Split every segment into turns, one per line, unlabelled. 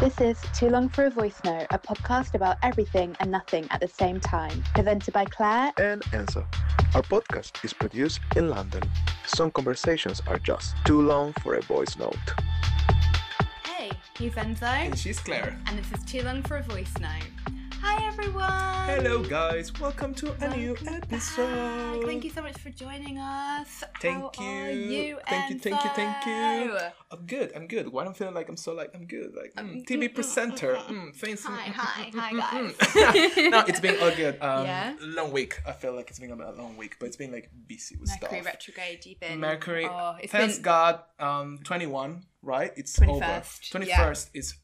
This is Too Long for a Voice Note, a podcast about everything and nothing at the same time. Presented by Claire.
and Enzo. Our podcast is produced in London. Some conversations are just too long for a voice note.
Hey, he's Enzo.
And she's Claire.
And this is Too Long for a Voice Note. Hi, everyone.
Hello, guys. Welcome to a new episode.
back. Thank you so much for joining us.
Thank
How
you.
Are you
Thank you, thank you, thank you. I'm good. I'm good. Why I'm feeling like I'm so like I'm good. Like mm, TV
mm,
presenter.
mm, mm,
Mm, fancy.
Hi, hi, hi,
Mm,
guys.
mm. no, it's been all good. Um,
Yeah?
Long week. I feel like it's been a long week, but it's been like busy with
Mercury
stuff.
Mercury retrograde, you've been.
Mercury.
Oh, it's
Thanks
been.
God. Um, 21. Right. It's
21st,
over. 21st is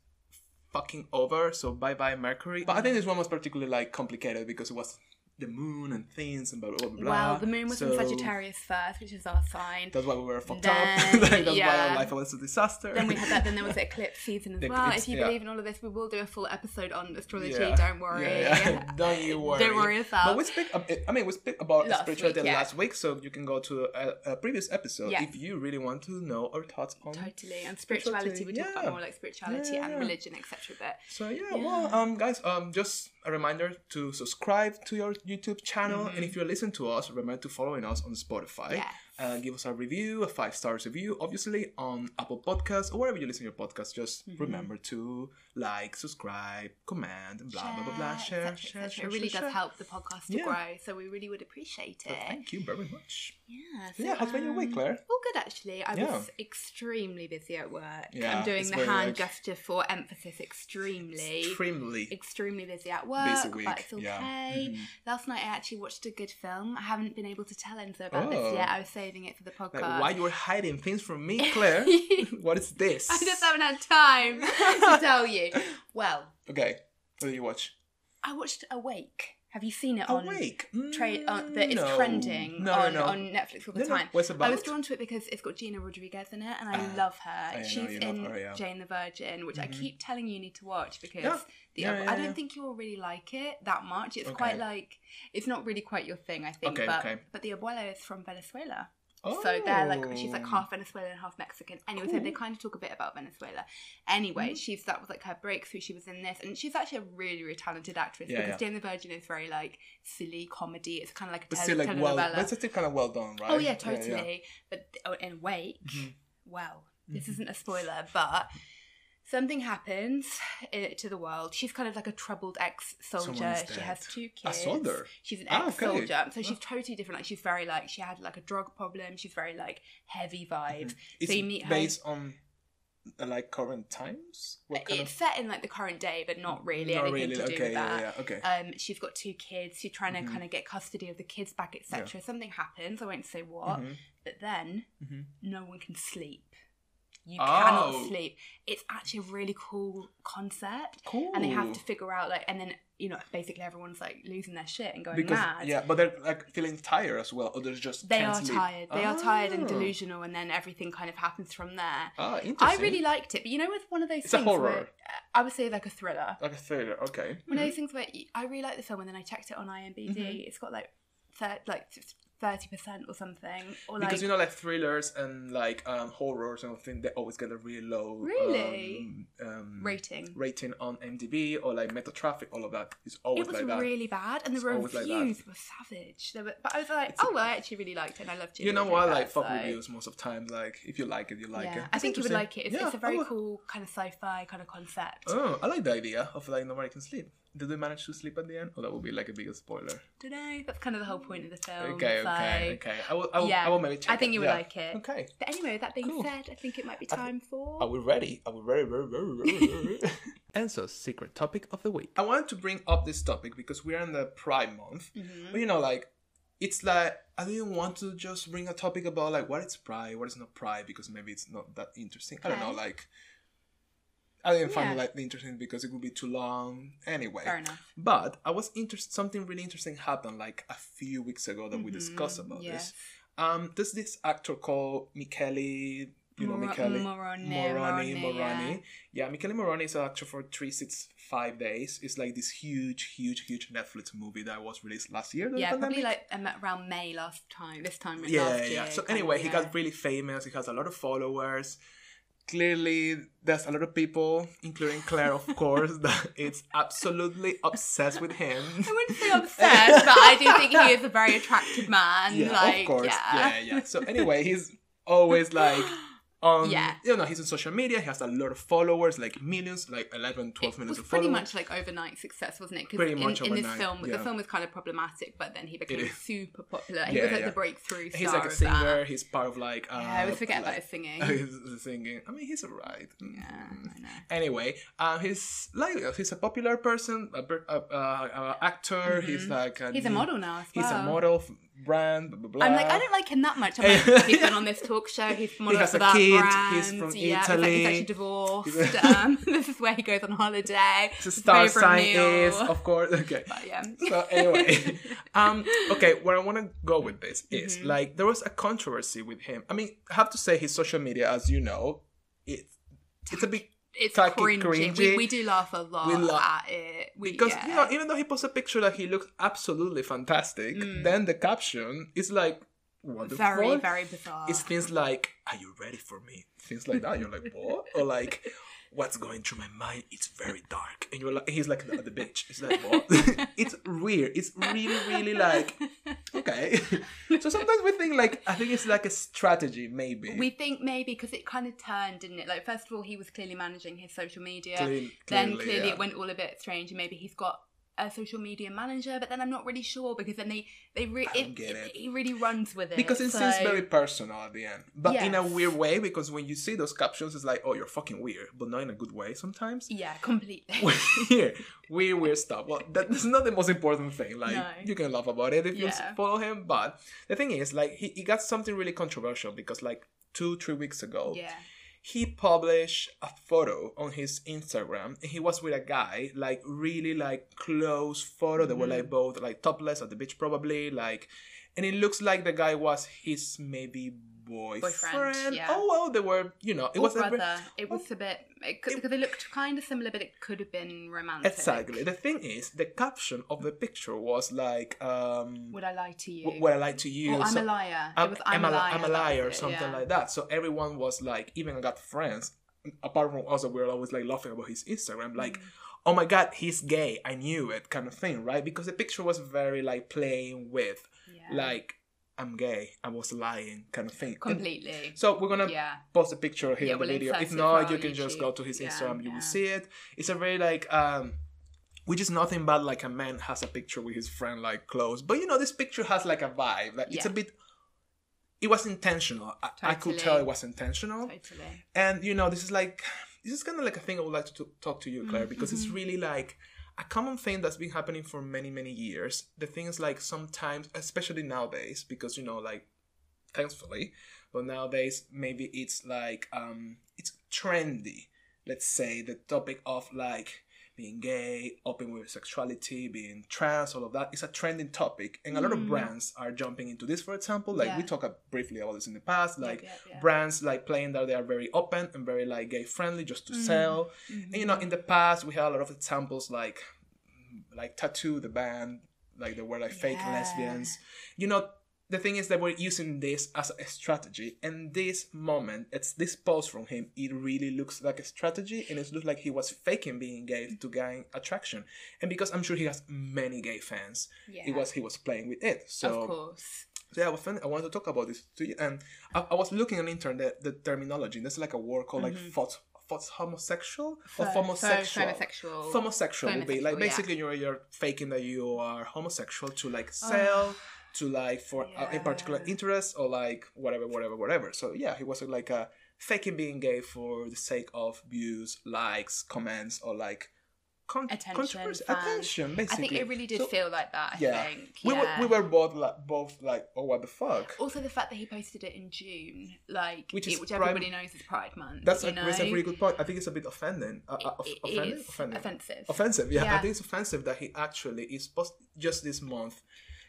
fucking over. So bye bye Mercury. But I think this one was particularly like complicated because it was the moon and things and blah blah blah. blah.
Well, the moon was in Sagittarius first, which is our sign.
That's why we were fucked
Then,
up. Like, That's why our life was a disaster.
Then we had that. Then there was the eclipse season as
The
well.
eclipse,
if you
yeah.
believe in all of this, we will do a full episode on astrology.
Yeah.
Don't worry.
Yeah, yeah. Don't you worry.
Don't worry yourself.
But we speak. I mean, we speak about
Last
spirituality
week, yeah.
last week, so you can go to a, a previous episode
Yeah.
if you really want to know our thoughts on.
Totally. And spirituality, we talk
Yeah.
about more like spirituality
Yeah, yeah,
and religion, etc. But
So yeah,
Yeah.
well, um, guys, um, just a reminder to subscribe to your YouTube channel, and if you're listening to us, remember to following us on Spotify.
Mm-hmm.
Uh, give us a review, a five stars review, obviously on Apple Podcasts or wherever you listen to your podcast. Just
Mm-hmm.
remember to like, subscribe, comment, and blah blah blah blah. Share, share, share.
It really
share,
does
share.
help the podcast to
Yeah.
grow. So we really would appreciate
So
it.
thank you very much.
Yeah.
So yeah, how's been your week,
um,
Claire?
All good actually. I
Yeah.
was extremely busy at work.
Yeah,
I'm doing the hand
like-
gesture for emphasis extremely.
Extremely.
extremely busy at work,
Busy week,
but it's
yeah.
okay.
Mhm.
Last night I actually watched a good film. I haven't been able to tell Enzo about
Oh.
this yet. I was saving it for the podcast.
Like, why you were hiding things from me, Claire? what is this?
I just haven't had time to tell you. Well,
Okay, what did you watch?
I watched Awake. Have you seen it on
Awake.
Uh, that it's
No.
trending
No,
on,
no.
on Netflix all the time.
What's it
I was drawn to it because it's got Gina Rodriguez in it, and I
Ah,
love her.
I
She's
you
in
her, yeah.
Jane the Virgin, which I
Mhm.
keep telling you you need to watch because
Yeah.
the
Yeah,
I don't think you'll really like it that much. It's
Okay.
quite like it's not really quite your thing, I think.
Okay,
but
okay.
but the abuela is from Venezuela. So they're like she's like
Oh.
half Venezuelan, half Mexican. Anyway, so they kind of talk a bit about Venezuela. Anyway,
Mhm.
she's that was like her breakthrough. She was in this, and she's actually a really, really talented actress
Yeah,
because
yeah.
Jane the Virgin is very like silly comedy. It's kind of like a
But
tele-
still, like, well,
telenovela.
but it's still kind of well done, right?
Oh yeah, totally. But oh, in Wake,
Mhm.
well, this
Mhm.
isn't a spoiler, but something happens i- to the world. She's kind of like a troubled ex-soldier. She has two
A
kids.
soldier?
She's an
Ah, okay.
ex-soldier, so she's totally different. Like she's very like she had like a drug problem. She's very like heavy vibes.
It's
So you meet her-
based on like current times. What kind
It's
of?
set in like the current day, but not really
Not
anything
really.
to do
okay,
with that.
yeah, yeah, okay.
Um, she's got two kids. She's trying to
Mhm.
kind of get custody of the kids back, etc. Something happens. I won't say what.
Mhm,
But then
mhm.
no one can sleep. You
Oh.
cannot sleep. It's actually a really cool concept.
Cool.
And they have to figure out like and then you know, basically everyone's like losing their shit and going
because
mad.
yeah, but they're like feeling tired as well, or they're just
They
can't
are
sleep.
tired. They are tired and
Ah.
delusional and then everything kind of happens from there.
Ah,
I really liked it, but you know, with one of those
It's a
things
horror.
where I would say like a thriller.
like a thriller. Okay.
One of those things where I really like the film, and then I checked it on IMDb.
Mhm.
It's got like thir- like thirty percent or something, or like
because you know like thrillers and like um horrors and everything they always get a really low
Really?
um, um
rating.
rating on IMDb or like Metacritic all of that is always
It was
like that
really bad, and the
It's always like
reviews were savage. They were, but I was like,
It's a-
oh, well, I actually really liked it, and I loved it.
you know what I like fuck reviews most of the time like if you like it you like
yeah,
it
I think you would like it. It's,
Yeah,
it's a very
would-
cool kind of sci-fi kind of concept.
oh I like the idea of like nobody can sleep did they manage to sleep at the end or that would be like a bigger spoiler
don't know. That's kind of the whole point of the film.
okay
so-
okay okay I will I will,
Yeah,
I will maybe check
I think
it.
you would
yeah.
like it.
okay
But anyway, that being
Cool.
said, I think it might be time for.
Are we ready? Are we ready? Very, very, very, very, very. Enzo's secret topic of the week. I wanted to bring up this topic because we're in the Pride Month.
Mhm.
But you know, like, it's like I didn't want to just bring a topic about like what is Pride, what is not Pride, because maybe it's not that interesting. I don't know,
Okay.
like. I didn't find
Yeah.
it like interesting because it would be too long anyway.
Fair enough.
But I was interested. Something really interesting happened like a few weeks ago that we
Mhm,
discussed about
yes.
this. Um, there's this actor called Michele. You know
Mor-
Michele
Morrone,
Morrone.
Morrone,
Morrone. Yeah, Michele Morrone is an actor for Three Six Five Days. It's like this huge, huge, huge Netflix movie that was released last year.
Yeah, probably like um, around May last time. This time
yeah, yeah. So
kind of,
anyway, he got really famous. He has a lot of followers. Clearly there's a lot of people, including Claire, of course, that it's absolutely obsessed with him.
I wouldn't say obsessed, but I do think he is a very attractive man.
Yeah,
like,
of course.
Yeah.
Yeah, yeah. So anyway, he's always like on
Yeah.
you know, he's on social media, he has a lot of followers, like millions, like 11, 12
It
millions
was
of
pretty
followers.
much like overnight success, wasn't it?
Pretty
Because
much
in, in this
overnight,
film, the film was kind of problematic, but then he became super popular. He
Yeah,
was like
yeah.
the breakthrough star
He's like a singer,
that.
he's part of like uh,
Yeah, I always uh, forget about
like,
his singing.
he's uh, singing. I mean, he's alright.
Yeah, I mm. know.
Anyway, uh, he's like uh, he's a popular person, a, a, a, a actor. Mm-hmm. He's like a,
Mm-hmm. He's a model now as well.
He's a model brand. Blah, blah, blah.
I'm like, I don't like him that much. I'm like, he's been on this talk show. He's modeled for
a
that
kid,
brand.
he's from
yeah, he's, like, he's actually divorced. um, this is where he goes on holiday.
His
His
star sign is, of course. Okay.
But yeah.
so anyway, um, okay, where I want to go with this is
Mm-hmm.
like there was a controversy with him. I mean, I have to say his social media, as you know, it's it's a bit
It's
tacky,
cringy. We, we do laugh a lot
We
at it. We,
because
yeah.
you know, even though he posts a picture that he looks absolutely fantastic, then the caption is like, "What the
Mm. very, very bizarre.
It's things like, "Are you ready for me?" Things like that. You're like, "What?" Or like, "What's going through my mind?" It's very dark, and you're like, he's like at the bitch. It's like, what? it's weird. It's really, really like, okay. so sometimes we think like, I think it's like a strategy, maybe.
we think maybe because it kind of turned, didn't it? Like first of all, he was clearly managing his social media.
Clean-
then
clearly,
clearly
yeah.
it went all a bit strange, and maybe he's got a social media manager. But then I'm not really sure because then they they re- it,
get
it,
it.
he really runs with it
because it
so-
seems very personal at the end, but in a weird way. Because when you see those captions, it's like, "Oh, you're fucking weird," but not in a good way. Sometimes
yeah, completely.
weird, weird, weird stuff. Well, that- that's not the most important thing. Like
No.
you can laugh about it if you follow him, but the thing is, like he, he got something really controversial because like two, three weeks ago,
yeah,
he published a photo on his Instagram and he was with a guy, like really like close photo. They were
Mm-hmm.
like both like topless at the beach, probably like, and it looks like the guy was his maybe boyfriend.
yeah.
Oh well, they were, you know, it
or
was a
brother.
ve-
it was a bit because they looked kind of similar, but it could have been romantic.
Exactly. The thing is, the caption of the picture was like, um,
Would I lie to you?
"Would I lie to you?"
Or I'm
So-
a liar.
I'm,
it was I'm,
I'm
a liar.
I'm a liar, or something
yeah.
like that. So everyone was like, even I got friends, apart from us, we were always like laughing about his Instagram, like,
Mm.
oh my god, he's gay. I knew it, kind of thing, right? Because the picture was very like playing with,
Yeah.
like, I'm gay, I was lying, kind of thing. And
completely.
so we're gonna
Yeah.
post a picture here
Yeah,
in the
we'll
video. If not, you can just go to his
Yeah,
Instagram. You will see it. It's a very like um, which is nothing but like a man has a picture with his friend like close. But you know, this picture has like a vibe. Like it's a bit. It was intentional. I, I could tell it was intentional.
Totally.
And you know, this is like this is kind of like a thing I would like to t- talk to you,
Mm-hmm,
Claire, because it's really like a common thing that's been happening for many many years. The thing is like sometimes, especially nowadays, because you know, like thankfully, but nowadays maybe it's like um it's trendy. Let's say the topic of like being gay, open with sexuality, being trans, all of that is a trending topic, and a lot of brands are jumping into this. For example, like we talked briefly about this in the past, like
yep, yep.
brands like playing that they are very open and very like gay friendly just
Mm-hmm.
to sell. And you know, in the past we had a lot of examples like like t.A.T.u. the band, like they were like fake
Yeah.
lesbians. You know, the thing is that we're using this as a strategy, and this moment, it's this post from him. It really looks like a strategy, and it looks like he was faking being gay to gain attraction. And because I'm sure he has many gay fans,
Yeah.
it was he was playing with it. So
of course.
so yeah, I was I wanted to talk about this to you, and I, I was looking on the internet the terminology. There's like a word called like mm-hmm. faux, homosexual or homosexual.
homosexual.
Homosexual would be like
Homosexual, yeah.
basically you're you're faking that you are homosexual to like sell. To like for uh, a, a particular interest or like whatever, whatever, whatever. So yeah, he was like a faking being gay for the sake of views, likes, comments, or like con-
Attention,
attention.
I think it really did
So-
feel like that. I
yeah,
think.
we were we were both like both like oh what the fuck.
Also, the fact that he posted it in June, like
Which is
which
Pride-
everybody knows is Pride Month.
That's a, that's a really good point. I think it's a bit offending. Uh, uh,
It- it
offending?
is
offending?
offensive.
Offensive, yeah. I think it's offensive that he actually is post just this month.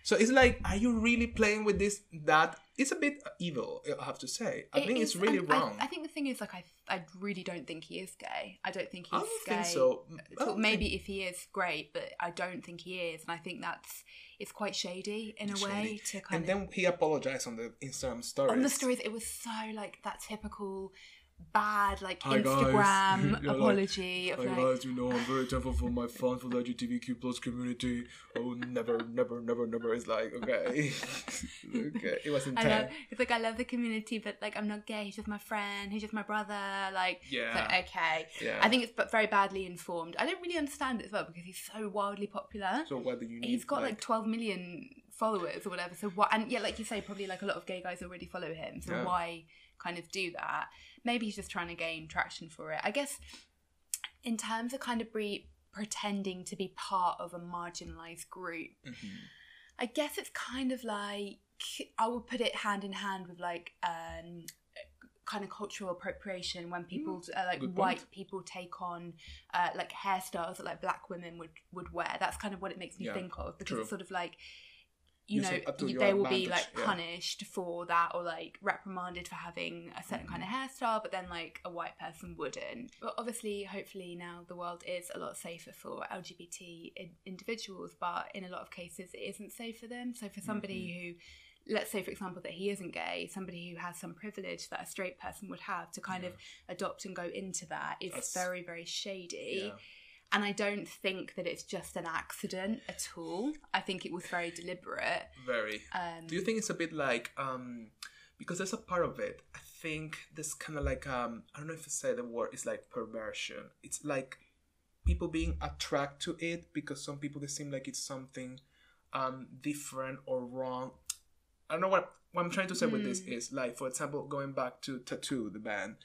So it's like, are you really playing with this? That it's a bit evil, I have to say. I
It
think it's really
and I-
wrong.
I, think the thing is, like, I, I really don't think he is gay. I don't think he's
I don't
gay.
think so.
So
mm, oh,
maybe
think-
if he is, great, but I don't think he is, and I think that's it's quite shady in a way to kind
and
of
then he apologized on the Instagram stories.
on the stories. It was so like that typical bad like
Hi.
Instagram
like,
apology of
Hi
like
guys, you know I'm very thankful for my fans for the LGBTQ plus community. Oh, never, never, never, never. It's like okay, okay. It was
I
intense.
love it's like I love the community, but like I'm not gay. He's just my friend. He's just my brother. Like,
Yeah.
like, okay.
Yeah.
I think it's but very badly informed. I don't really understand it as well because he's so wildly popular.
So do you need?
he's got like, 12 million followers or whatever. So what? And yeah, like you say, probably like a lot of gay guys already follow him. So
Yeah.
why kind of do that? Maybe he's just trying to gain traction for it. I guess in terms of kind of bre- pretending to be part of a marginalized group,
Mhm.
I guess it's kind of like I would put it hand in hand with like um kind of cultural appropriation when people uh, like
Mm,
white
point.
people take on uh, like hairstyles that like black women would would wear. That's kind of what it makes me
Yeah,
think of because
true.
it's sort of like you know you- they will be like
yeah.
punished for that or like reprimanded for having a certain kind of
Mm-hmm.
hairstyle but then like a white person wouldn't but obviously hopefully now the world is a lot safer for lgbt in- individuals but in a lot of cases it isn't safe for them so for somebody
Mm-hmm.
who let's say for example that he isn't gay somebody who has some privilege that a straight person would have to kind of adopt and go into that is
That's-
very very shady
Yeah.
And I don't think that it's just an accident at all. I think it was very deliberate.
Very.
Um,
Do you think it's a bit like um because there's a part of it. I think there's kind of like um I don't know if I say the word. It's like perversion. It's like people being attracted to it because some people they seem like it's something um different or wrong. I don't know what what I'm trying to say with this is like for example going back to t.A.T.u. the band.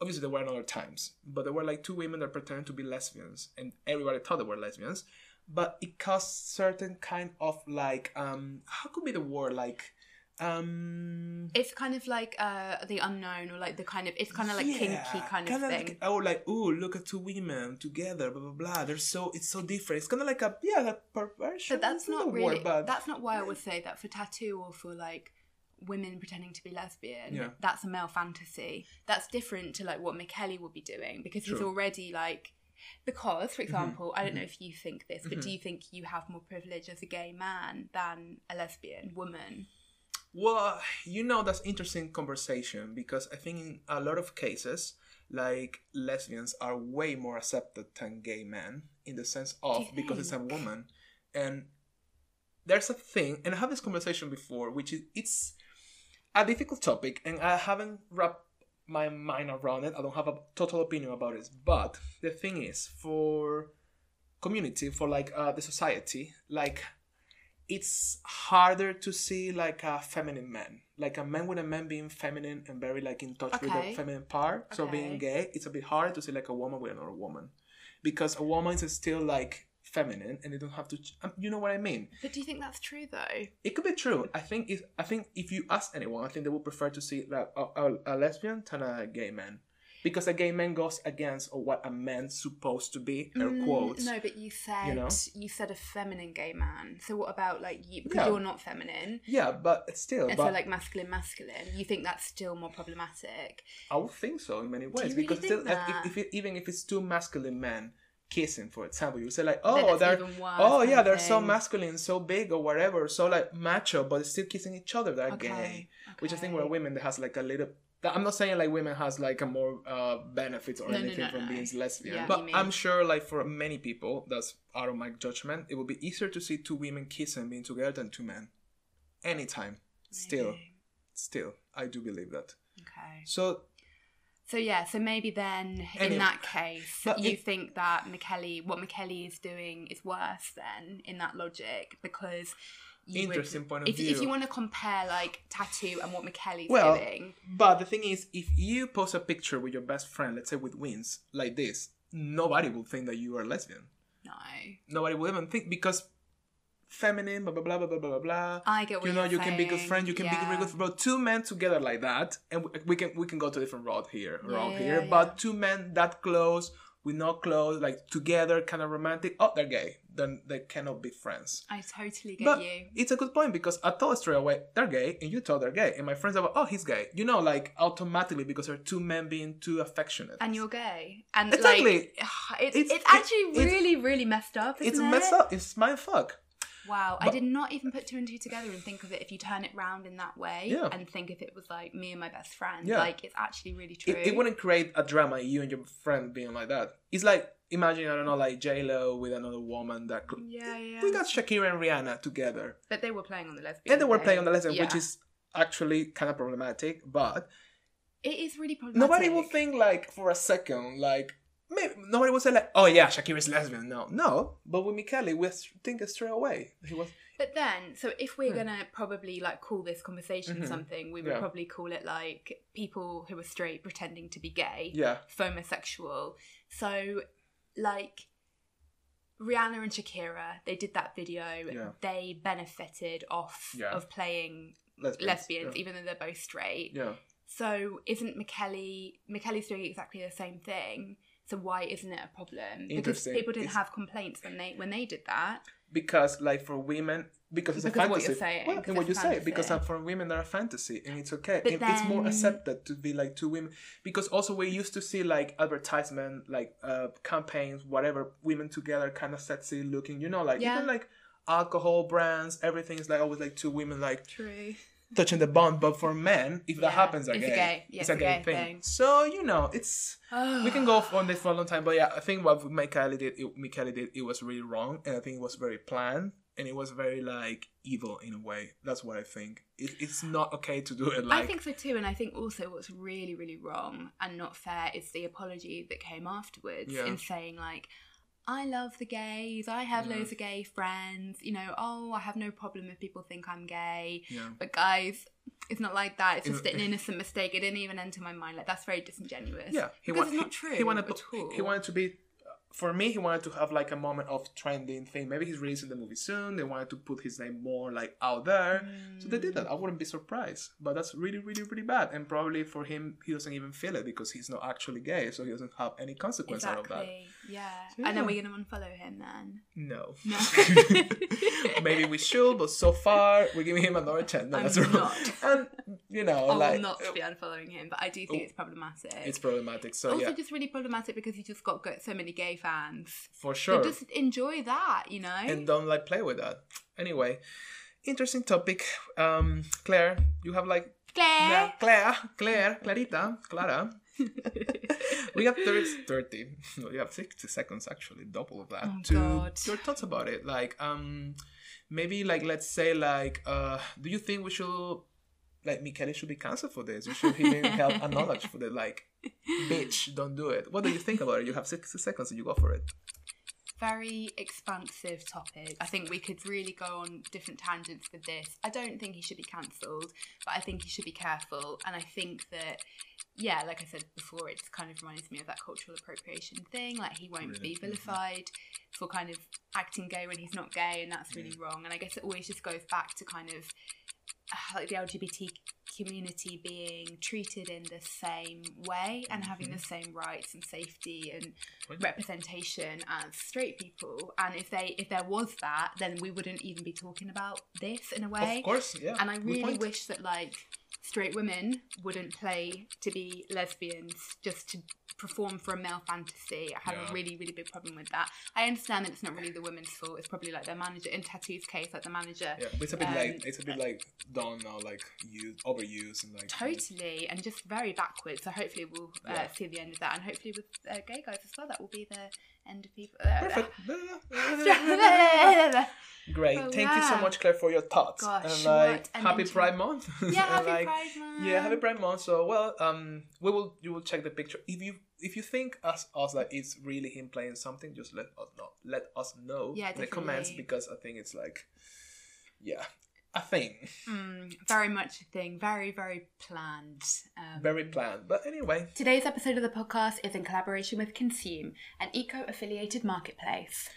Obviously there were other times, but there were like two women that pretended to be lesbians, and everybody thought they were lesbians. But it caused certain kind of like um how could be the word like um
it's kind of like uh, the unknown, or like the kind of it's kind of like
yeah,
kinky kind of
kinda
thing.
Like, oh, like oh, look at two women together, blah blah blah. They're so it's so different. It's kind of like a yeah, like perversion.
but that's not really.
Word, but
That's not why I would say that for t.A.T.u. or for like women pretending to be lesbian.
Yeah.
That's a male fantasy. That's different to like what Michele would be doing because he's already like. Because, for mm-hmm. example, I don't mm-hmm. know
mhm.
if you think this, but do mm-hmm. you think you have more privilege as a gay man than a lesbian woman?
Well, uh, you know that's interesting conversation because I think in a lot of cases, like lesbians are way more accepted than gay men in the sense of because it's a woman, and there's a thing, and I have this conversation before, which is it's a difficult topic, and I haven't wrapped my mind around it. I don't have a total opinion about it, but the thing is, for community, for like uh, the society, like it's harder to see like a feminine man. Like a man with a man being feminine and very like in touch with the feminine part so being gay it's a bit harder to see like a woman with another woman. Because a woman is still like feminine and they don't have to ch- um, you know what i mean
But do you think that's true though?
it could be true i think if i think if you ask anyone i think they would prefer to see like a, a, a lesbian than a gay man because a gay man goes against what a man's supposed to be air
Mm,
quotes
No, but you said
you know?
you said a feminine gay man. So what about like you? Because
Yeah.
you're not feminine,
yeah but still
and
but
so like masculine, masculine. You think that's still more problematic?
I would think so in many ways
really
because
think
still, if,
that?
if it, even if it's two masculine men kissing, for example, you say like, oh, they're oh yeah, they're so masculine, so big or whatever, so like macho, but still kissing each other. They're
Okay,
gay, which I think
okay.
where women that has like a little. I'm not saying like women has like a more uh, benefits or
No,
anything
no,
from
no.
being lesbian,
Yeah,
but I'm sure like for many people, that's out of my judgment, it would be easier to see two women kissing being together than two men. Anytime, still, still, I do believe that.
Okay.
So
So yeah, so maybe then
Anyway.
in that case, you
it-
think that Michele, what Michele is doing, is worse then in that logic because. You would-
Interesting point of
if, If you want to compare like t.A.T.u. and what Michele's
Well,
doing,
But the thing is, if you post a picture with your best friend, let's say with wings, like this, nobody will think that you are lesbian.
no.
Nobody will even think because feminine, blah blah blah blah blah blah blah.
I get what
you know, you can be good
saying,
friends. You can be
yeah.
really good. Bro, two men together like that, and we- we can we can go to a different road here, road
Yeah,
here.
yeah,
But
yeah.
two men that close, with not close, like together, kind of romantic. Oh, they're gay. Then they cannot be friends.
I totally get
But
you.
it's a good point because I thought straight away they're gay, and you thought they're gay, and my friends are like, oh, he's gay. You know, like automatically because they're two men being too affectionate.
And you're gay. And
Exactly.
like it's,
It's-
it's,
it-
actually
it's-
really, really messed up.
it's
isn't
messed
it?
up. It's my fuck.
Wow, I did not even put two and two together and think of it if you turn it round in that way
Yeah.
and think if it was like me and my best friend.
Yeah.
Like it's actually really true.
it, it wouldn't create a drama you and your friend being like that it's like imagine i don't know like j-lo with another woman that could
Yeah, yeah.
we got shakira and rihanna together
But they were playing on the lesbian.
and they were playing on the lesson
Yeah.
which is actually kind of problematic but
it is really problematic.
nobody will think like for a second like maybe nobody will say like oh yeah shakira's lesbian no no but with Michele we think straight away he was
But then, so if we're
Hmm.
gonna probably like call this conversation
Mhm.
something, we would
Yeah.
probably call it like people who are straight pretending to be gay,
yeah
homosexual. So, like Rihanna and Shakira, they did that video.
Yeah.
They benefited off
Yeah.
of playing
lesbians,
lesbians,
yeah.
even though they're both straight.
yeah
So, isn't Michele Michele's doing exactly the same thing? So why isn't it a problem? Because people didn't
It's-
have complaints when they when they did that.
because like for women because it's
Because
a
of what you're saying,
well,
because
what you say because uh, for women they're a fantasy and it's okay
But
It- it's more accepted to be like two women because also we used to see like advertisement like uh campaigns whatever women together kind of sexy looking you know like
Yeah.
even like alcohol brands everything is like always like two women like
True.
Touching the bond but for men if that
Yeah,
happens they're
it's a
gay.
gay- yeah,
it's a gay, thing.
thing.
so you know it's we can go on this for a long time, but yeah, I think what Michele did, it, did, it was really wrong, and I think it was very planned, and it was very like evil in a way. That's what I think. It, it's not okay to do it like.
I think so too, and I think also what's really, really wrong and not fair is the apology that came afterwards
Yeah.
in saying like, "I love the gays. I have
Yeah.
loads of gay friends. You know, oh, I have no problem if people think I'm gay."
Yeah.
But guys, it's not like that. It's just an innocent mistake. It didn't even enter my mind. Like that's very disingenuous.
Yeah, he
because
wa-
it's not true.
He wanted,
at all.
he wanted to be. For me, he wanted to have like a moment of trending thing. Maybe he's releasing the movie soon. They wanted to put his name more like out there, so they did that. I wouldn't be surprised. But that's really, really, really bad. And probably for him, he doesn't even feel it because he's not actually gay, so he doesn't have any consequence out of that.
Yeah.
So,
And then we're gonna unfollow him then.
No.
No.
Maybe we should, but so far we're giving him another chance. No,
I'm
that's wrong.
not.
And you know,
I
like
will not be unfollowing him, but I do think
Oh.
it's problematic.
it's problematic. So
also
yeah,
just really problematic because he just got, so many gay fans.
for
So
sure.
just enjoy that, you know.
And don't like play with that. Anyway, interesting topic. Um, Claire, you have like
Claire.
yeah, Claire, Claire, Clarita, Clara. We have 30, 30 no, we have 60 seconds actually double of that
Oh,
to
God.
your thoughts about it like um maybe like let's say like uh do you think we should like Michele should be cancelled for this you should even help acknowledge for the like bitch don't do it what do you think about it you have 60 seconds and you go for it
Very expansive topic. I think we could really go on different tangents with this. I don't think he should be cancelled, but I think he should be careful. And I think that, yeah, like I said before, it kind of reminds me of that cultural appropriation thing. Like he won't
Really?
be vilified for kind of acting gay when he's not gay, and that's really wrong. And I guess it always just goes back to kind of uh, like the LGBT community being treated in the same way and having the same rights and safety and representation as straight people and if they if there was that then we wouldn't even be talking about this in a way
of course yeah
and i really wish that like straight women wouldn't play to be lesbians just to perform for a male fantasy i have
Yeah.
a really really big problem with that i understand that it's not really the women's fault it's probably like their manager in t.A.T.u.'s case like the manager
yeah it's a bit
um,
like it's a bit like done now like used overused and like
Totally, and just very backwards. So hopefully we'll uh,
Yeah.
see the end of that, and hopefully with uh, gay guys as well, that will be the of people.
perfect Great.
Oh,
Thank you so much, Claire, for your thoughts.
Gosh,
and like
an
happy. Pride Month. And,
happy
like,
Pride Month.
Yeah, happy Pride Month. So well, um, we will you will check the picture. If you if you think as us that it's really him playing something, just let us know. Let us know
Yeah,
in the comments because I think it's like, yeah, a thing,
Mm, very much a thing. Very, very planned. Um,
very planned. But anyway,
Today's episode of the podcast is in collaboration with Consume, an eco-affiliated marketplace.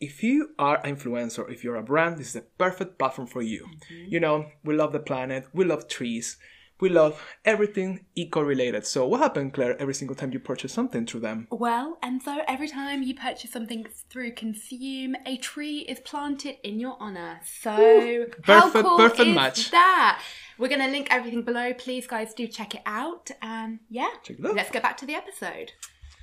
if you are an influencer, if you're a brand, this is the perfect platform for you.
Mm-hmm.
You know, we love the planet, we love trees, we love everything eco-related. So what happened, Claire? Every single time you purchase something through them.
Well, and so every time you purchase something through Consume, a tree is planted in your honour. So how
Perfect-
cool
perfect
is
match.
that? We're gonna link everything below. Please, guys, do check it out. And yeah,
it out.
let's get back to the episode.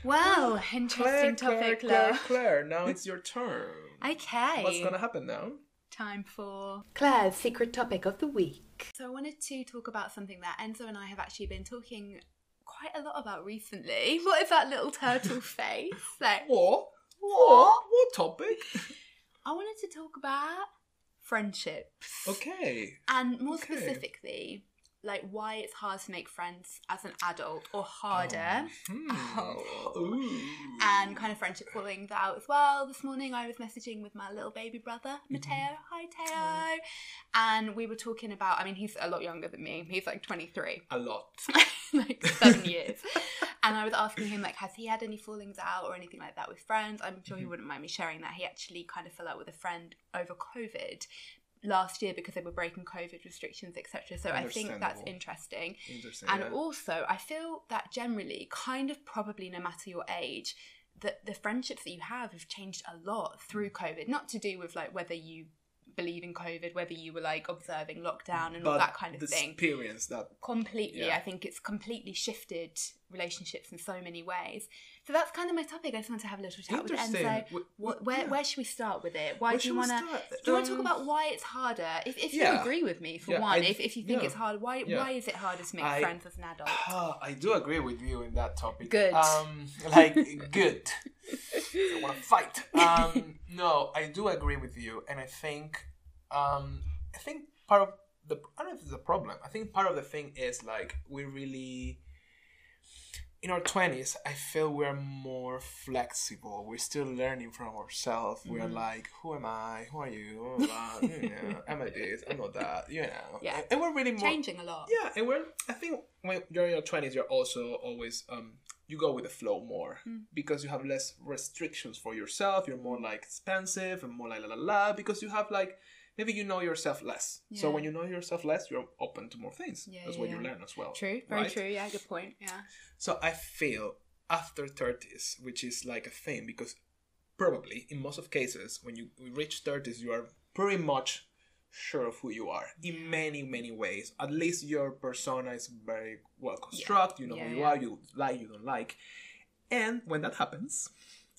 Well, interesting
Claire,
topic,
Claire, Claire. Claire, now it's your turn.
Okay.
What's gonna happen now?
Time for Claire's secret topic of the week. So I wanted to talk about something that Enzo and I have actually been talking quite a lot about recently. What is that little turtle face? Like,
What? What? What topic?
I wanted to talk about friendships.
Okay.
And more
Okay.
specifically, like why it's hard to make friends as an adult or harder.
Hmm.
Oh. And kind of friendship falling out as well. This morning I was messaging with my little baby brother, Mateo. Hi, Teo. And we were talking about, I mean, he's a lot younger than me. He's like 23.
a lot.
like seven years. And I was asking him, like, has he had any fallings out or anything like that with friends? I'm sure he wouldn't mind me sharing that. He actually kind of fell out with a friend over COVID last year because they were breaking COVID restrictions, etc. So I think that's interesting.
Interesting.
And
yeah.
also, I feel that generally, kind of probably no matter your age, that the friendships that you have have changed a lot through mm. COVID. Not to do with like whether you believe in COVID, whether you were like observing lockdown and all that kind of
the
thing
experience that
completely
Yeah.
i think it's completely shifted relationships in so many ways so that's kind of my topic i just want to have a little chat with enzo
Wh-
what,
wh-
where,
yeah.
where should we start with it why
Where
do you want to do you want to talk
Um,
about why it's harder if, if you
yeah.
agree with me for
Yeah,
one
I-
if, if you think it's hard why why is it harder to make
I-
friends as an adult
Ah, I do agree with you in that topic.
Good.
Um, like good. I want to fight. Um, no, I do agree with you, and I think, um, I think part of the I don't know if it's a problem. I think part of the thing is like we really. In our twenties, I feel we're more flexible. We're still learning from ourselves. We're
Mm-hmm.
like, who am I? Who are you? Know, am I this? I'm not that. You know.
Yeah.
And we're really more
changing a lot
yeah, and we're I think when you're in your twenties, you're also always um you go with the flow more because you have less restrictions for yourself. You're more like expensive and more like la la la because you have like maybe you know yourself less. So when you know yourself less, you're open to more things.
Yeah,
That's
yeah,
what you learn as well.
true very
right?
true yeah good point yeah
So I feel after 30s, which is like a thing, because probably in most of cases, when you reach 30s, you are pretty much sure of who you are in many, many ways. At least your persona is very well constructed. You know
Yeah,
who you
yeah.
are, you like, you don't like. And when that happens,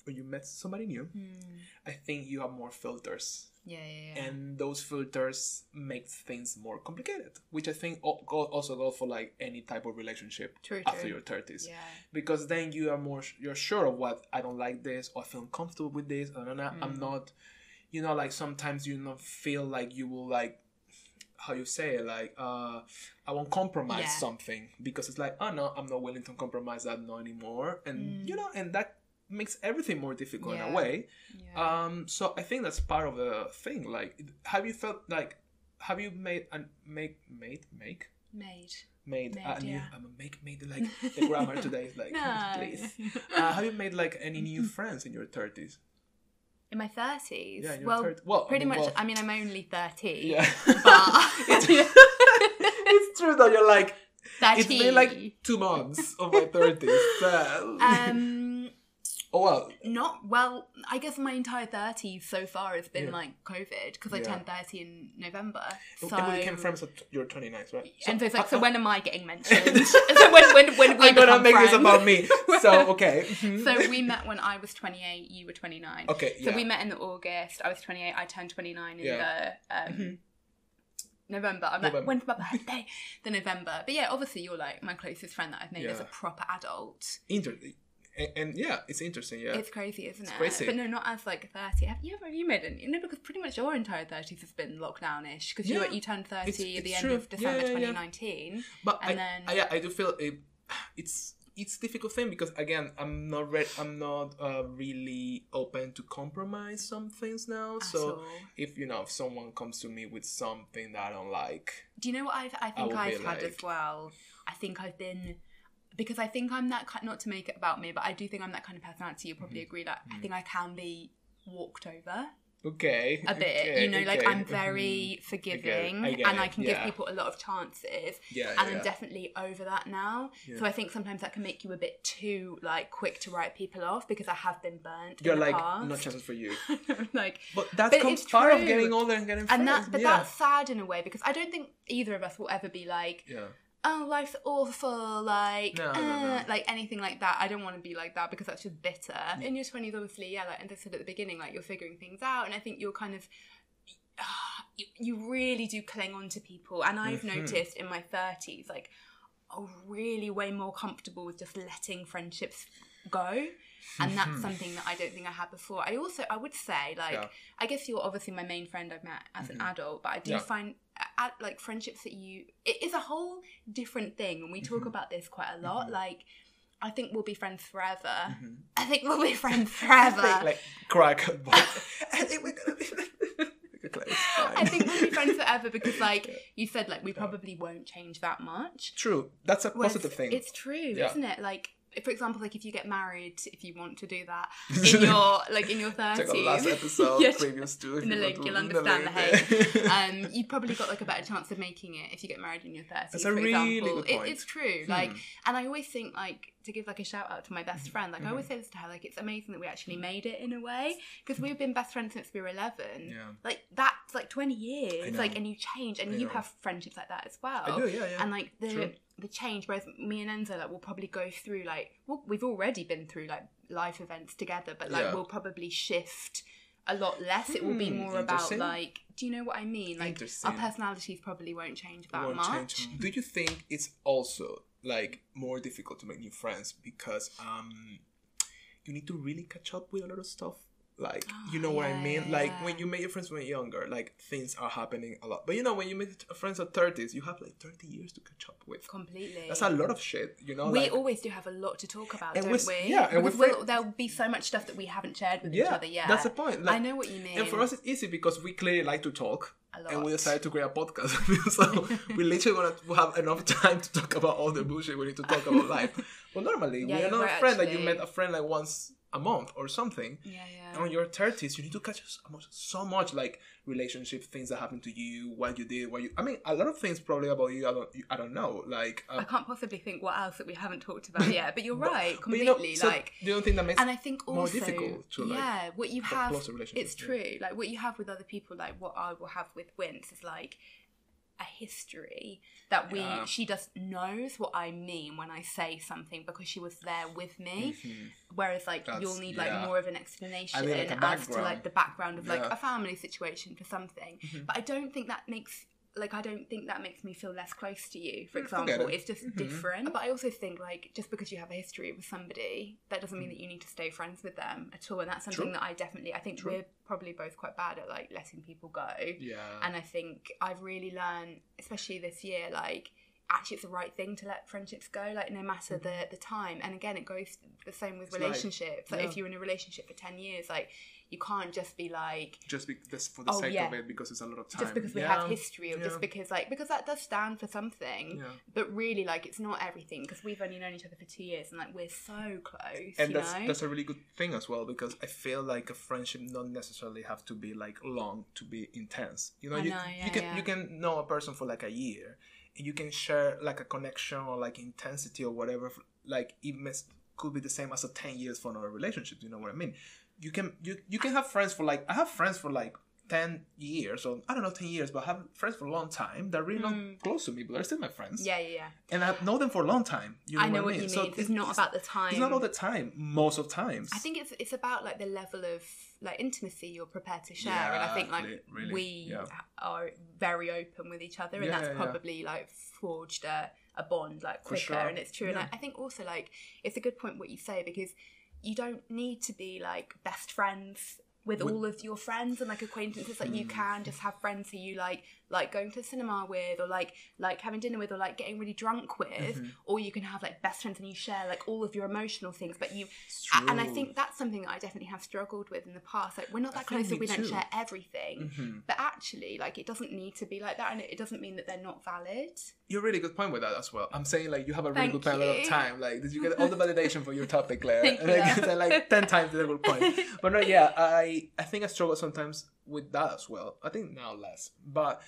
when you met somebody new, hmm. I think you have more filters
yeah yeah, yeah.
and those filters make things more complicated which i think also go for like any type of relationship
True,
after
true.
your 30s
yeah
because then you are more you're sure of what i don't like this or i feel uncomfortable with this not, i'm
Mm.
not you know like sometimes you not feel like you will like how you say it like uh i won't compromise
Yeah.
something because it's like oh no i'm not willing to compromise that no anymore and you know and that makes everything more difficult in
Mm.
A way
yeah
um, so I think that's part of the thing. Like, have you felt like, have you made and make made make
made
made,
Made,
a new?
yeah.
I'm a make made like the grammar today is like
No.
please. Uh, have you made like any new friends in your thirties?
in my 30s
Yeah, in
well,
30s. Well, I
pretty
mean,
much
well-
i mean i'm only 30
Yeah,
but
it's true that you're like.
30.
it's been like two months of my thirties. So.
um
oh well.
not well i guess my entire 30s so far has been
Yeah.
like covid because i
Yeah.
turned 30 in november so
and we became friends at your 29, right?
and so it's like so when am i getting mentioned so when when when we
I'm gonna
become
make this about me. So okay. Mhm.
so we met when I was 28, you were 29.
Okay,
So
yeah.
we met in the August. I was 28. I turned 29 in
Yeah. Mm-hmm.
the um, November. I'm like,
November.
when's my birthday? the November. But yeah, obviously you're like my closest friend that I've made as a
Yeah.
proper adult.
Inter- and, and yeah, it's interesting. Yeah.
It's crazy, isn't it?
It's crazy.
But no, not as like 30. Have you ever have you made any? You know, because pretty much your entire 30s has been lockdownish because you
Yeah.
you turned 30
It's-
at the
it's
end
true.
of December
Yeah, yeah, yeah.
2019.
But
And
I,
then-
I, yeah, I do feel it, it's it's difficult thing because again, I'm not re- I'm not uh, really open to compromise some things now. so
all.
if you know if someone comes to me with something that I don't like,
Do you know what I've, I think I've
be
had as well? I think I've been because I think I'm that kind. Not to make it about me, but I do think I'm that kind of personality. You'll probably
Mm-hmm.
agree that I think I can be walked over
okay,
a bit.
okay,
you know, like I'm
mhm.
very forgiving
I get
and I
it,
can
yeah.
give people a lot of chances.
Yeah,
and
yeah,
I'm definitely over that now. So I think sometimes that can make you a bit too like quick to write people off because I have been burnt.
You're like
past.
no chances for you.
like
But that
But
comes part of getting older and getting friends.
and that but
yeah.
that's sad in a way because I don't think either of us will ever be like
yeah.
Oh life's awful like
No, no,
uh,
no.
like anything like that i don't want to be like that because that's just bitter in your 20s obviously yeah like and I said at the beginning like you're figuring things out and i think you're kind of you, you really do cling on to people. And I've
Mhm.
noticed in my 30s, like, I'm really way more comfortable with just letting friendships go. And that's
Mhm.
something that I don't think I had before. I also, I would say, like,
Yeah.
I guess you're obviously my main friend I've met as an
Mhm.
adult, but I do
Yeah.
find uh, like friendships that you, it is a whole different thing. And we talk
Mhm.
about this quite a lot.
Mhm.
Like, I think we'll be friends forever.
Mhm.
I think we'll be friends
I
forever.
think, like crack. I think we're gonna be.
I think we'll be friends forever because, like
Yeah.
you said, like we probably won't change that much.
True. That's a
Whereas
positive thing.
It's true,
Yeah.
isn't it? Like, for example, like if you get married, if you want to do that in your like in your thirties,
last episode,
Yeah,
previous to
in the link, you'll understand the
hate.
um, you've probably got like a better chance of making it if you get married in your thirties.
That's a
for
really
example,
good
It- it's true.
Hmm.
Like, and I always think like to give like a shout out to my best
Mhm.
friend. Like I always say this to her, like it's amazing that we actually made it in a way because we've been best friends since we were eleven.
yeah.
Like that's like twenty years. Like, and you change, and
I
you
know.
have friendships like that as well
I do, yeah, yeah.
and like the
True.
the change whereas me and enzo like will probably go through like well we've already been through like life events together but like
Yeah.
we'll probably shift a lot less it will be
Hmm,
more about like do you know what i mean like our personalities probably won't change that
won't
much
change. Do you think it's also like more difficult to make new friends because um you need to really catch up with a lot of stuff? Like
Oh,
you know what I mean?
yeah,
Like
yeah.
when you make your friends when you're younger, like things are happening a lot. But you know when you make friends at thirties, you have like thirty years to catch up with.
completely
That's a lot of shit, you know.
we
like,
always do have a lot to talk about don't we
yeah, and
we'll- there'll be so much stuff that we haven't shared with each other yet
that's the point. Like,
i know what you mean
and for us, it's easy because we clearly like to talk. and we decided to create a podcast. so we literally want to have enough time to talk about all the bullshit we need to talk about life. But normally,
Yeah,
we're not a friend that you met a friend like once a month or something.
yeah
And
yeah
on your thirties, you need to catch so much, like relationship things that happened to you, what you did, what you. I mean, a lot of things probably about you. I don't. I don't know. Like,
I
um,
can't possibly think what else that we haven't talked about yet, but you're
but-
right,
but
completely.
you know, so
like,
do you don't think that makes
and I think also,
more difficult to, like,
yeah, what you have, it's
yeah.
true. Like what you have with other people, like what I will have with Wince is like a history that we
Yeah.
she just knows what I mean when I say something because she was there with me.
Mhm.
Whereas like
That's-
you'll need like more of an explanation
I need, like,
as to like the background of like
Yeah.
a family situation for something.
Mhm.
But I don't think that makes like I don't think that makes me feel less close to you, for
Mm, I get
example.
it.
It's just
Mhm.
different. But I also think like just because you have a history with somebody, that doesn't
Mm.
mean that you need to stay friends with them at all. And that's something
True.
that I definitely I think
True.
we're probably both quite bad at like letting people go.
Yeah.
And I think I've really learned, especially this year, like actually it's the right thing to let friendships go, like no matter the the time. And again, it goes the same with
Mm-hmm. It's like-
relationships. Like
yeah.
if you're in a relationship for ten years, like you can't just be like
just be, just for the
Oh,
sake
yeah.
of it because it's a lot of time.
just because we
Yeah.
have history or
yeah.
just because like because that does stand for something.
Yeah.
But really, like it's not everything because we've only known each other for two years and like we're so close.
and
you
that's
know?
that's a really good thing as well because I feel like a friendship not necessarily have to be like long to be intense. You know,
I
you,
know, yeah,
you can
yeah.
you can know a person for like a year, and you can share like a connection or like intensity or whatever. Like it mes- could be the same as a ten years for another relationship. You know what I mean? You can you you can have friends for like I have friends for like. 10 years or I don't know 10 years but I have friends for a long time that are really
Mm.
not close to me but they're still my friends
yeah, yeah, yeah.
and I know them for a long time you know
I know what
I mean?
you
So
mean. it's not about the time.
it's not all the time most of times
I think it's it's about like the level of like intimacy you're prepared to share, and I think like
really,
we
yeah.
are very open with each other, and
Yeah,
that's
yeah, yeah.
probably like forged a, a bond like quicker,
sure.
and it's true. And I, I think also like it's a good point what you say because you don't need to be like best friends with all of your friends and like acquaintances like you
Hmm.
can just have friends who you like like going to the cinema with or like like having dinner with or like getting really drunk with
Mhm.
or you can have like best friends and you share like all of your emotional things but you and I think that's something that I definitely have struggled with in the past. Like we're not that
think
close that we don't share everything.
Mhm.
But actually, like it doesn't need to be like that, and it it doesn't mean that they're not valid.
You're a really good point with that as well. I'm saying like you have a really
Thank
good lot of time. Like did you get all the validation for your topic, Claire?
Thank
And I
you.
get like ten times the good point. But no, yeah, I I think I struggle sometimes with that as well. I think now less, but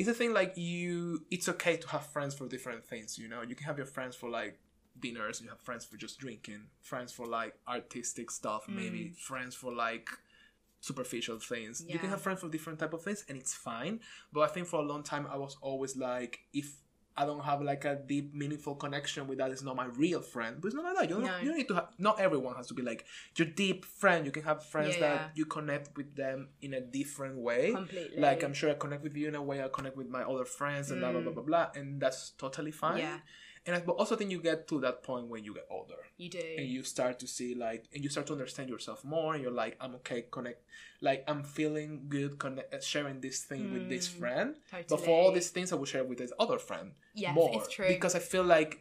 it's a thing like you. It's okay to have friends for different things. You know, you can have your friends for like dinners. You have friends for just drinking. Friends for like artistic stuff. Maybe mm. friends for like superficial things. You can have friends for different type of things, and it's fine. But I think for a long time I was always like, if I don't have like a deep, meaningful connection with that. It's not my real friend. But it's not like that. You don't,
No.
you don't need to have. Not everyone has to be like your deep friend. You can have friends
Yeah,
that
yeah.
you connect with them in a different way.
Completely.
Like I'm sure I connect with you in a way I connect with my other friends and blah blah blah blah blah, and that's totally fine.
Mm. Yeah.
And I but also think you get to that point when you get older
You do.
and you start to see like and you start to understand yourself more and you're like i'm okay connect like i'm feeling good connect uh, sharing this thing with this friend Totally. but for all
Mm,
these things i will share with this other friend
Yes,
more
it's true.
because i feel like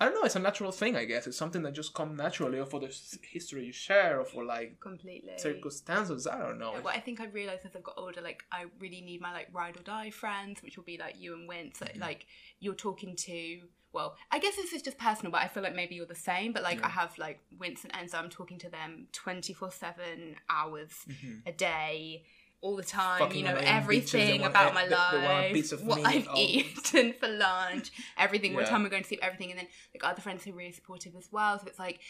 i don't know it's a natural thing i guess it's something that just comes naturally or for the history you share or for like
Completely.
circumstances i don't know
Yeah, well, I think I realised as I've got older, like I really need my like ride or die friends, which will be like you and Wince.
Mm-hmm.
Like, you're talking to. Well, I guess this is just personal, but I feel like maybe you're the same. But like
Yeah.
I have like Wince and Enzo, I'm talking to them twenty four seven hours
Mhm.
a day. All the time,
Fucking
you know
on their own beaches, they
everything about
e-
my
they- they want a
life, what
meat,
I've
oh.
eaten for lunch, everything. What time we're going to sleep, everything, and then like other friends who are really supportive as well. So it's like,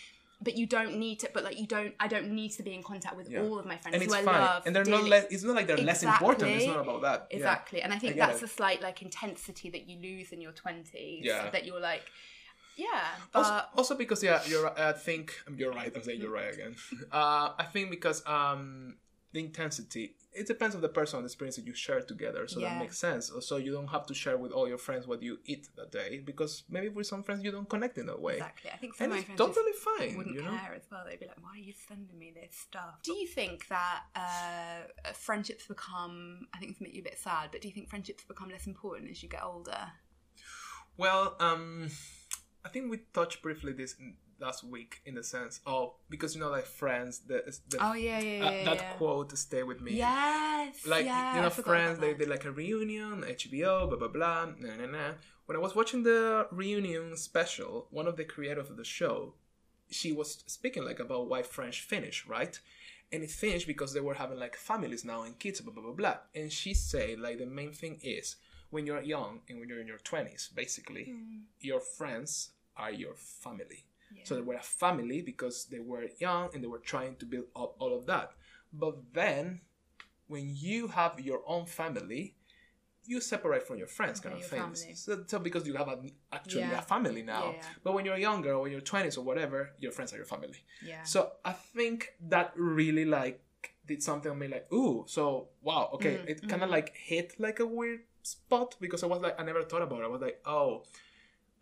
but you don't need to. But like you don't. I don't need to be in contact with
Yeah.
all of my friends
and it's
who I
fine
love.
and they're not less it's not like they're less important it's
Exactly.
not about that Yeah.
Exactly. And I think
I
that's
it.
the slight like intensity that you lose in your twenties.
Yeah.
That you're like, yeah, but
also, also because yeah, you're. I think you're right. I'm saying you're right again. Uh, I think because um, the intensity. It depends on the person and the experience that you share together, so
Yeah.
that makes sense. So you don't have to share with all your friends what you eat that day, because maybe with some friends you don't connect in that way,
exactly. I think some
and
of my
it's
friends
totally fine.
wouldn't
You know,
care as well. They'd be like, "Why are you sending me this stuff?" Do you think that uh, friendships become? I think it's make you a bit sad, but do you think friendships become less important as you get older?
Well, um, I think we touched briefly this in- last week in the sense oh because you know, like friends, the, the
Oh yeah, yeah,
uh,
yeah.
that
yeah.
quote stay with me.
Yes.
like
yeah,
you know friends they did like a reunion hbo blah blah blah nah, nah, nah. when i was watching the reunion special one of the creators of the show she was speaking like about why Friends finished right and it finished because they were having like families now and kids blah blah blah blah and she said like the main thing is when you're young and when you're in your 20s basically
Mm.
your friends are your family
Yeah.
so they were a family because they were young and they were trying to build up all of that. But then, when you have your own family, you separate from your friends, kind
Okay,
of
your
things. So, so because you have a, actually
Yeah.
a family now.
Yeah.
But when you're younger or you're twenties or whatever, your friends are your family.
yeah.
So I think that really like did something on me like, ooh, so wow, okay.
Mhm,
It kind of
mhm.
like hit like a weird spot because I was like, I never thought about it. I was like, oh,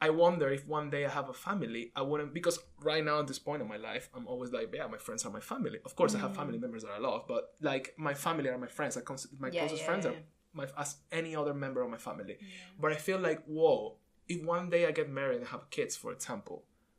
I wonder if one day I have a family, I wouldn't because right now at this point in my life, I'm always like, yeah, my friends are my family. Of course, I have family members that I love, but like my family are my friends. I consider my
Mm. Yeah,
closest
yeah,
friends
yeah.
are my as any other member of my family. But I feel like, whoa, if one day I get married and have kids, for example,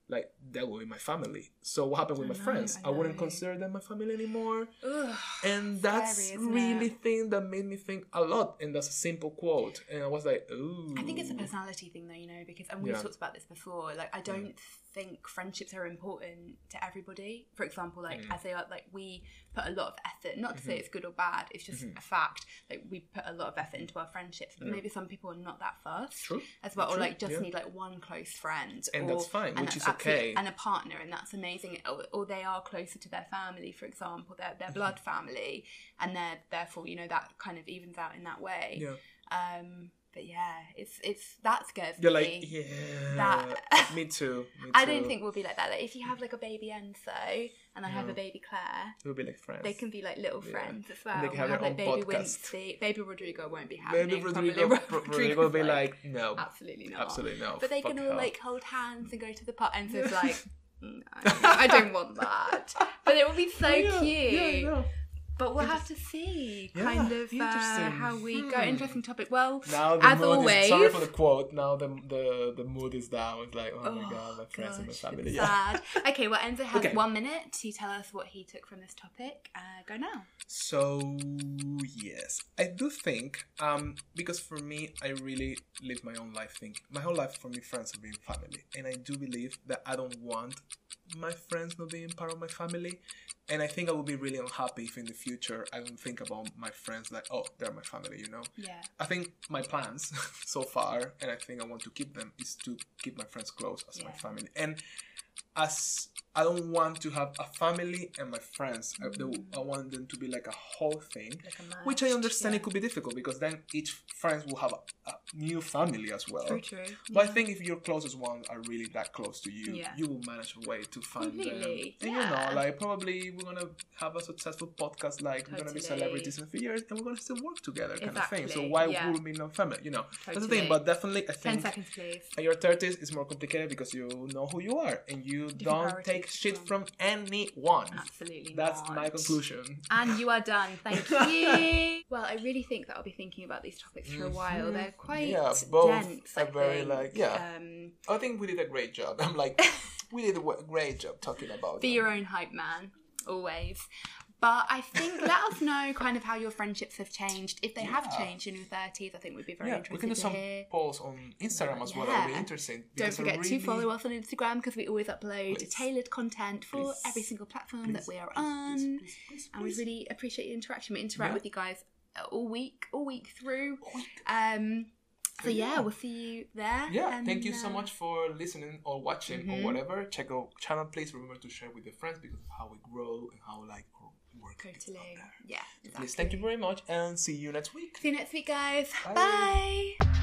like that will be my family. So what happened with
I
my
know,
friends?
I
I, wouldn't consider them my family anymore.
Ugh.
And that's
Scary,
really
it?
thing that made me think a lot. And that's a simple quote. And I was like, ooh.
I think it's a personality thing, though, you know, because and we've
Yeah.
talked about this before. Like, I don't think friendships are important to everybody. For example, like
Mm.
I say, like, like we put a lot of effort. Not to
Mm-hmm.
say it's good or bad. It's just a fact. Like we put a lot of effort into our friendships. But
Yeah.
maybe some people are not that first.
True.
As well, or
True,
like just
yeah.
need like one close friend,
And
or,
that's fine,
and
which is okay.
and a partner, and that's amazing. Or, or they are closer to their family, for example, their their blood
Mm-hmm.
family, and they're therefore you know that kind of evens out in that way.
Yeah.
Um, but yeah, it's it's that scares
You're
me.
like, yeah.
That-
me too. Me
I don't think we'll be like that. Like if you have like a baby Enzo and I have a baby Claire,
we'll be like friends.
they can be like little
Yeah.
friends as
And
well.
they can
We'll
have
like baby
podcast.
Wincy. Baby Rodrigo won't be happening.
Maybe
probably.
Rodrigo, Rodrigo will be like, no,
absolutely not.
absolutely no.
But they can all like hold hands and go to the park. Enzo's like, "Mm, I don't want that. But it will be so
yeah,
cute.
Yeah.
But we'll have to see
Yeah,
kind of uh, how we go.
Hmm.
Interesting topic. Well,
Now the
as
mood
always.
is sorry for the quote. Now the the the mood is down. It's like oh, my god, my friends and my family. Yeah.
sad. Okay, well, Enzo has
Okay.
one minute to tell us what he took from this topic. Uh, go now.
So yes, I do think um because for me, I really live my own life. Think my whole life for me, friends have been family, and I do believe that I don't want my friends not being part of my family. And I think I will be really unhappy if in the future I don't think about my friends like, oh, they're my family, you know?
Yeah.
I think my plans so far, and I think I want to keep them, is to keep my friends close as my family. And as I don't want to have a family and my friends. I, they- mm-hmm. I want them to be like a whole thing,
Like a
which I understand
yeah.
it could be difficult because then each friends will have a, a new family as well.
True, true.
But I think if your closest ones are really that close to you,
Yeah.
you will manage a way to find
Completely,
them. And
yeah.
you know, like probably we're gonna have a successful podcast, like we're gonna be celebrities in a few years, and we're gonna still work together, kind of thing. So why
yeah.
would we not family? You know, that's the thing. But definitely, I
Ten
think
seconds, please.
at your thirties is more complicated because you know who you are and you don't
priorities
take
as
shit from anyone.
Absolutely.
That's
not.
my conclusion.
And you are done. Thank you. well, I really think that I'll be thinking about these topics for a while.
Mhm.
They're quite
Yeah, both
dense. I
are very,
think.
like, yeah.
Um,
I think we did a great job. I'm like, we did a great job talking about.
be
them.
your own hype man, always. But I think let us know kind of how your friendships have changed. If they have changed in your thirties, I think we'd be very
Yeah, we can do
to
some
hear.
polls on Instagram as well. That'll be
Yeah.
interesting.
Don't forget
really-
to follow us on Instagram because we always upload
Please.
tailored content for
Please.
every single platform that we are on.
please, please, please,
and we really appreciate the interaction. We interact
Yeah.
with you guys all week, all week through.
Oh, wait.
Um, so
So,
yeah,
yeah.
we'll see you there.
Yeah,
and,
thank you so
uh,
much for listening or watching or
Mhm.
whatever. Check our channel, please. Remember to share with your friends because of how we grow and how like our work is
Totally. Yeah.
Please, thank you very much, and see you next week.
See you next week, guys.
Bye.
Bye.